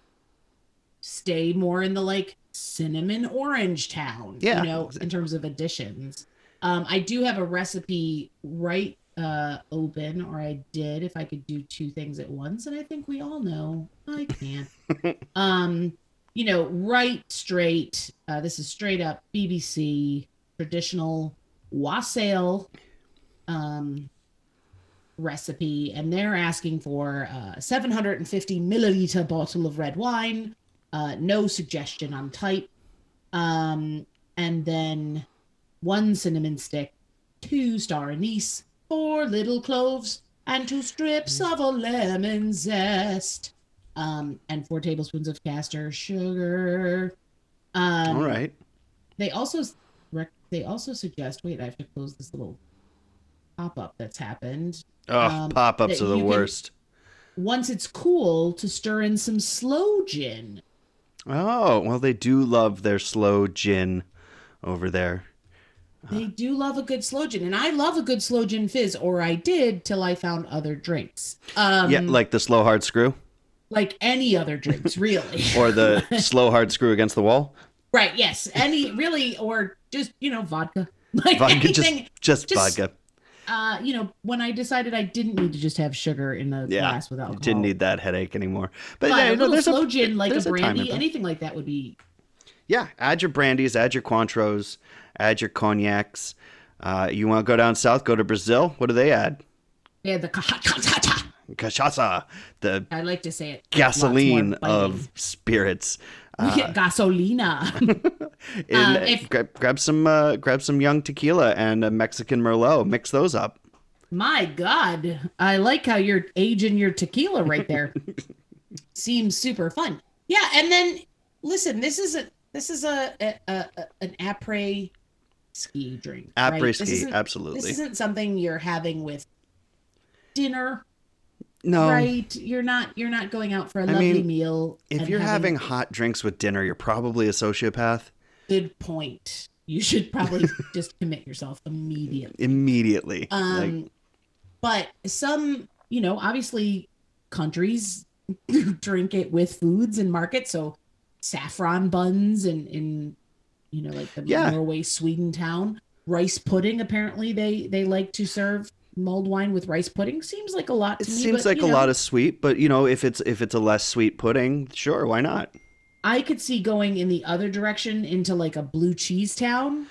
stay more in the like cinnamon orange town. Yeah, You know, in terms of additions. Um, I do have a recipe right uh open or I did if I could do two things at once and I think we all know I can't. um you know, right straight uh this is straight up BBC traditional wassail um recipe and they're asking for a 750 milliliter bottle of red wine uh no suggestion on type um and then one cinnamon stick two star anise four little cloves and two strips of a lemon zest um and four tablespoons of castor sugar um All right. they also rec- they also suggest wait i have to close this little pop-up that's happened Oh, um, pop-ups are the you can- worst. once it's cool to stir in some sloe gin Oh, well, they do love their sloe gin over there. they do love a good sloe gin and i love a good sloe gin fizz or i did till i found other drinks um yeah, like the slow hard screw like any other drinks really or the slow hard screw against the wall. right yes any really or just you know vodka like Vodka, anything just just, just- vodka. uh you know when i decided i didn't need to just have sugar in the Yeah, glass without alcohol didn't need that headache anymore. But, but yeah, a no, little there's slow a gin like a there's a brandy anything like that would be yeah. Add your brandies, add your Cointreaux, add your cognacs. Uh, you want to go down south? Go to Brazil. What do they add? they had the cachaça. The i like to say it with lots more gasoline of spirits. Get gasolina And, Um, uh, if- grab, grab some uh, grab some young tequila and a Mexican Merlot. Mix those up. My God, I like how you're aging your tequila right there. Seems super fun. Yeah, and then listen, this is a this is a, a, a, an après ski drink. right? Après This ski, absolutely. This isn't something you're having with dinner, No, right? You're not you're not going out for a I lovely mean, meal. if you're having hot drinks with dinner, you're probably a sociopath good point, you should probably just commit yourself immediately. immediately. Um, like, but some, you know, obviously countries drink it with foods and markets. So saffron buns and in, you know, like the Yeah. Norway, Sweden town, rice pudding. Apparently, they they like to serve mulled wine with rice pudding. Seems like a lot. it me, seems but, like a know, lot of sweet, but you know, if it's if it's a less sweet pudding, sure, why not? I could see going in the other direction into like a blue cheese town,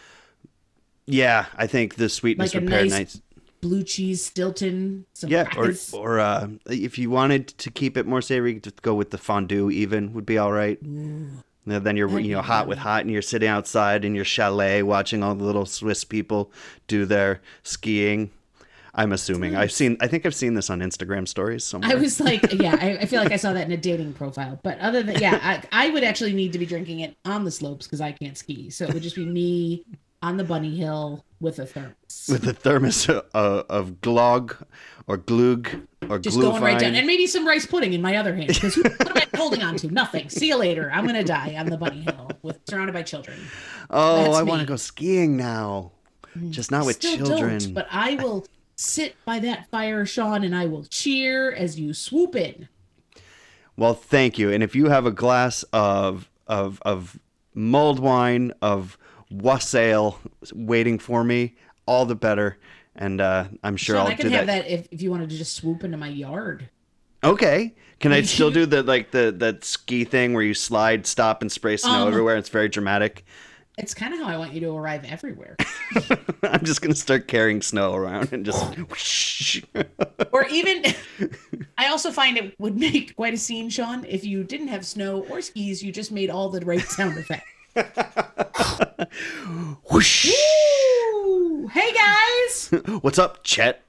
Yeah, I think the sweetness Like would pair nice nice. blue cheese Stilton. Some Yeah, or crackers. or uh, if you wanted to keep it more savory, just go with the fondue. Even would be all right. Now, then you're you know hot with hot, and you're sitting outside in your chalet watching all the little Swiss people do their skiing. I'm assuming I've hmm. seen. I think I've seen this on Instagram stories somewhere. I was like, yeah, I, I feel like I saw that in a dating profile. But other than, yeah, I, I would actually need to be drinking it on the slopes because I can't ski. So it would just be me on the bunny hill with a thermos. with a thermos of, of glog or glug or just going right down. And maybe some rice pudding in my other hand. Because what am I holding on to? Nothing. See you later. I'm going to die on the bunny hill with surrounded by children. Oh, That's I want to go skiing now. Hmm. Just not with Still children. don't, but I will sit by that fire, Sean, and I will cheer as you swoop in. Well, thank you. And if you have a glass of of of mulled wine of wassail waiting for me, all the better. And uh, I'm sure Sean, I'll I can do have that. that if, if you wanted to just swoop into my yard. Okay. Can I still do the like the that ski thing where you slide, stop, and spray snow Um, everywhere? It's very dramatic. It's kind of how I want you to arrive everywhere. I'm just gonna start carrying snow around and just whoosh. or even, I also find it would make quite a scene, Sean, if you didn't have snow or skis, you just made all the right sound effects. whoosh. Woo! Hey guys! What's up, Chet?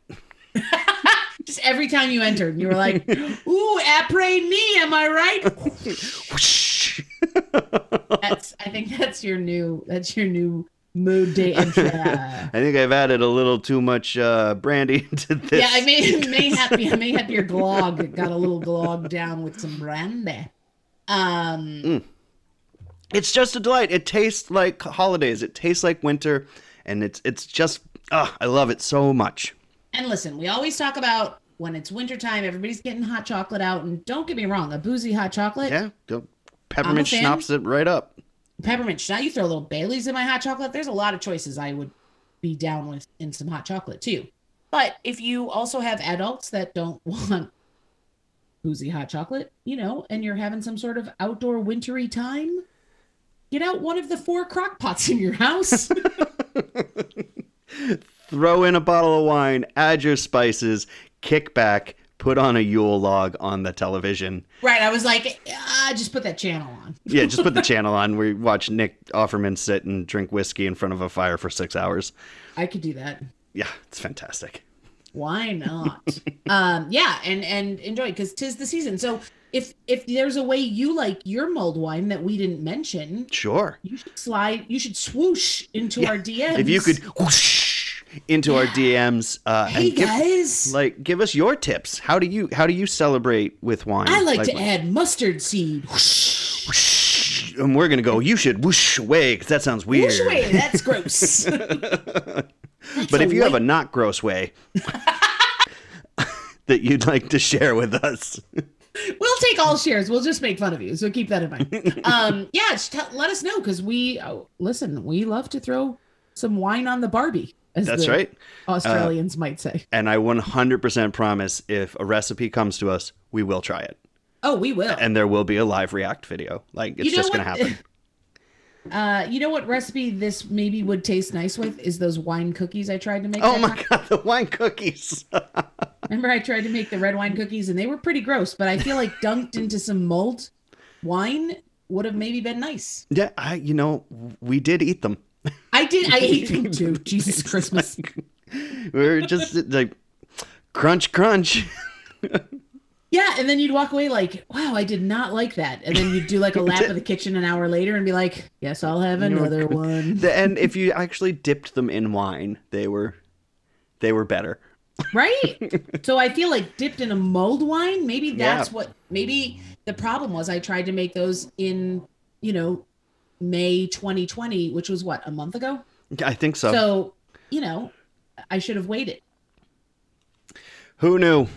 Just every time you entered, you were like, "Ooh, après me, am I right?" Whoosh. That's. I think that's your new. That's your new mood day entry. I think I've added a little too much uh, brandy into this. Yeah, I may may have I may have your glog got a little glog down with some brandy. Um, It's just a delight. It tastes like holidays. It tastes like winter, and it's it's just ah, I love it so much. and listen, we always talk about when it's wintertime, everybody's getting hot chocolate out, and don't get me wrong, a boozy hot chocolate, Yeah, go peppermint schnapps it right up. peppermint. Now you throw a little Bailey's in my hot chocolate. There's a lot of choices I would be down with in some hot chocolate too. But if you also have adults that don't want boozy hot chocolate, you know, and you're having some sort of outdoor wintry time, get out one of the four crock pots in your house. Throw in a bottle of wine, add your spices, kick back, put on a Yule log on the television. right. I was like, ah, just put that channel on. Yeah, just put the channel on. We watch Nick Offerman sit and drink whiskey in front of a fire for six hours. I could do that. Yeah, it's fantastic. Why not? um, yeah, and and enjoy because tis the season. So if if there's a way you like your mulled wine that we didn't mention, Sure. you should slide. You should swoosh into our DMs. If you could whoosh into our DMs uh, Hey and give, guys, like give us your tips. How do you how do you celebrate with wine? I like, to add mustard seed. Whoosh, whoosh, and we're gonna go. You should whoosh away because that sounds weird. whoosh away. That's gross. But if you have a not gross way that you'd like to share with us, we'll take all shares. We'll just make fun of you. So keep that in mind. Um, yeah, tell, let us know because we oh, listen. We love to throw some wine on the Barbie. As that's right. Australians might say. And I 100% promise if a recipe comes to us, we will try it. Oh, we will. And there will be a live react video. Like, it's You know just going to happen. Uh, you know what recipe this maybe would taste nice with is those wine cookies I tried to make. Oh my time. God, the wine cookies. Remember I tried to make the red wine cookies and they were pretty gross, but I feel like dunked into some mulled wine would have maybe been nice. yeah, I, you know, we did eat them. I did. I ate them too. Jesus Christmas. We're just like, crunch, crunch. Yeah, and then you'd walk away like, "Wow, I did not like that." And then you'd do like a lap of the kitchen an hour later and be like, "Yes, I'll have another one." And if you actually dipped them in wine, they were, they were better. Right? So I feel like dipped in a mulled wine, maybe that's Yeah. what maybe the problem was I tried to make those in, you know, May 2020, which was what, a month ago? I think so. So, you know, I should have waited. Who knew?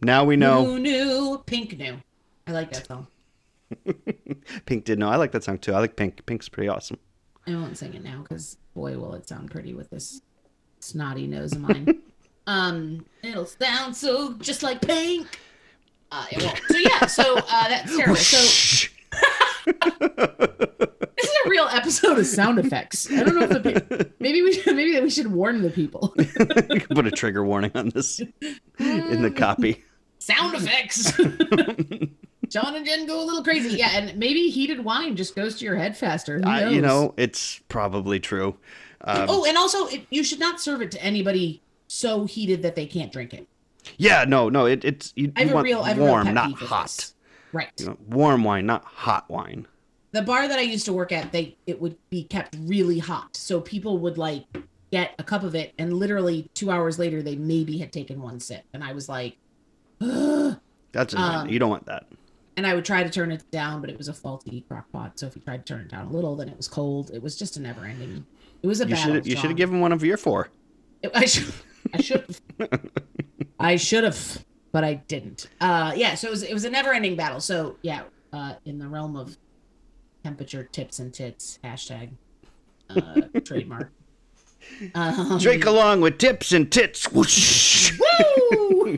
Now we know. Who knew? Pink knew. I like that song. Pink did know. I like that song too. I like Pink. Pink's pretty awesome. I won't sing it now because boy, will it sound pretty with this snotty nose of mine. um, it'll sound so just like pink. Uh, it won't. So yeah, so uh, that's terrible. So this is a real episode of sound effects. I don't know if the maybe we should maybe we should warn the people. You can put a trigger warning on this in the copy. sound effects. John and Jen go a little crazy. Yeah, and maybe heated wine just goes to your head faster. I, you know, it's probably true. Um, oh, and also it, you should not serve it to anybody so heated that they can't drink it. yeah, no, no. It, it's you, I have you a want real, I have a real warm, not hot. this. Right. You know, warm wine, not hot wine. The bar that I used to work at, they it would be kept really hot, so people would like get a cup of it, and literally two hours later, they maybe had taken one sip, and I was like, Ugh. That's Um, you don't want that. and I would try to turn it down, but it was a faulty crock pot. So if you tried to turn it down a little, then it was cold. It was just a never ending. It was a You battle. should you should have given one of your four. I should. I should. I should have, but I didn't. Uh, yeah. So it was. It was a never-ending battle. So yeah. Uh, in the realm of temperature tips and tits hashtag uh, trademark. Um, Drink along with tips and tits. Whoosh. Woo!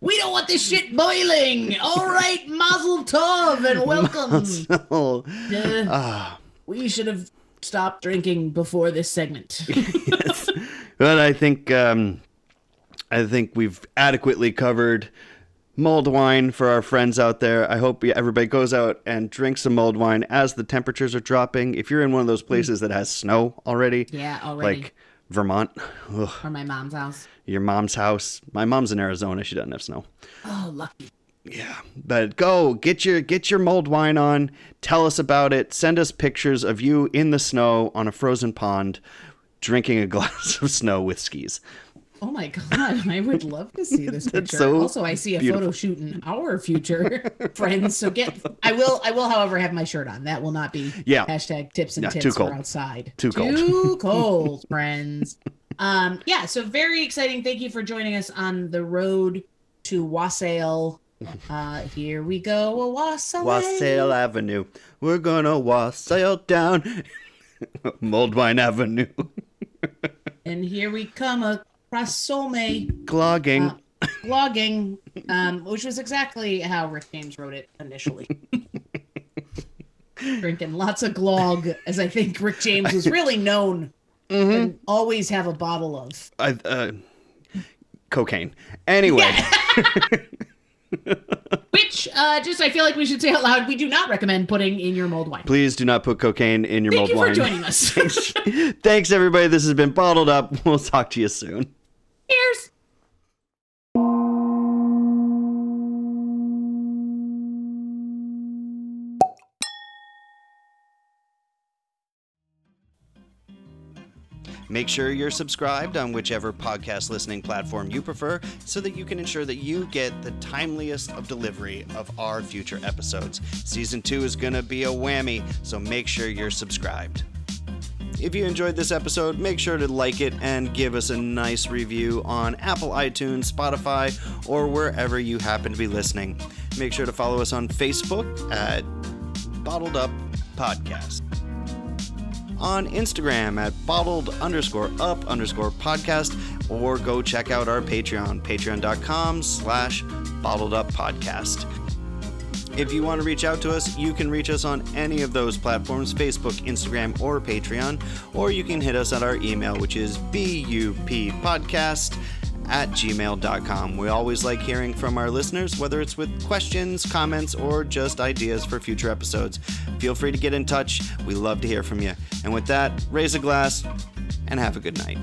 we don't want this shit boiling. All right, Mazel Tov and welcome. So, Uh, ah, we should have stopped drinking before this segment. yes. But I think um, I think we've adequately covered mulled wine for our friends out there. I hope everybody goes out and drinks some mulled wine as the temperatures are dropping. If you're in one of those places that has snow already, yeah, already. like Vermont. Ugh. Or my mom's house. Your mom's house. My mom's in Arizona. She doesn't have snow. Oh, lucky. Yeah, but go get your get your mulled wine on. Tell us about it. Send us pictures of you in the snow on a frozen pond, drinking a glass of snow with skis. Oh my god, I would love to see this picture. so also, I see a beautiful. photo shoot in our future friends. So get I will I will, however, have my shirt on. That will not be Yeah. hashtag tips and Yeah, tips too for cold. outside. Too cold. Too cold, friends. Um, yeah, so very exciting. Thank you for joining us on the road to Wassail. Uh, here we go, a Wassail. Wassail Avenue. We're gonna wassail down mulled wine avenue. And here we come across Solme. Clogging. Uh, blogging, um, which was exactly how Rick James wrote it initially. Drinking lots of glog, as I think Rick James was really known Mm-hmm. and always have a bottle of. I, uh, cocaine. Anyway, Which, uh, just I feel like we should say out loud, we do not recommend putting in your mulled wine. please do not put cocaine in your Thank mulled you for wine. joining us. Thanks, everybody. This has been Bottled Up. We'll talk to you soon. Cheers. Make sure you're subscribed on whichever podcast listening platform you prefer so that you can ensure that you get the timeliest of delivery of our future episodes. Season 2 is going to be a whammy, so make sure you're subscribed. If you enjoyed this episode, make sure to like it and give us a nice review on Apple iTunes, Spotify, or wherever you happen to be listening. Make sure to follow us on Facebook at Bottled Up Podcast on Instagram at bottled underscore up underscore podcast, or go check out our Patreon, patreon.com slash bottled up podcast. If you want to reach out to us, you can reach us on any of those platforms Facebook, Instagram, or Patreon, or you can hit us at our email, which is buppodcast at gmail.com. We always like hearing from our listeners, whether it's with questions, comments, or just ideas for future episodes. Feel free to get in touch. We love to hear from you. And with that, raise a glass and have a good night.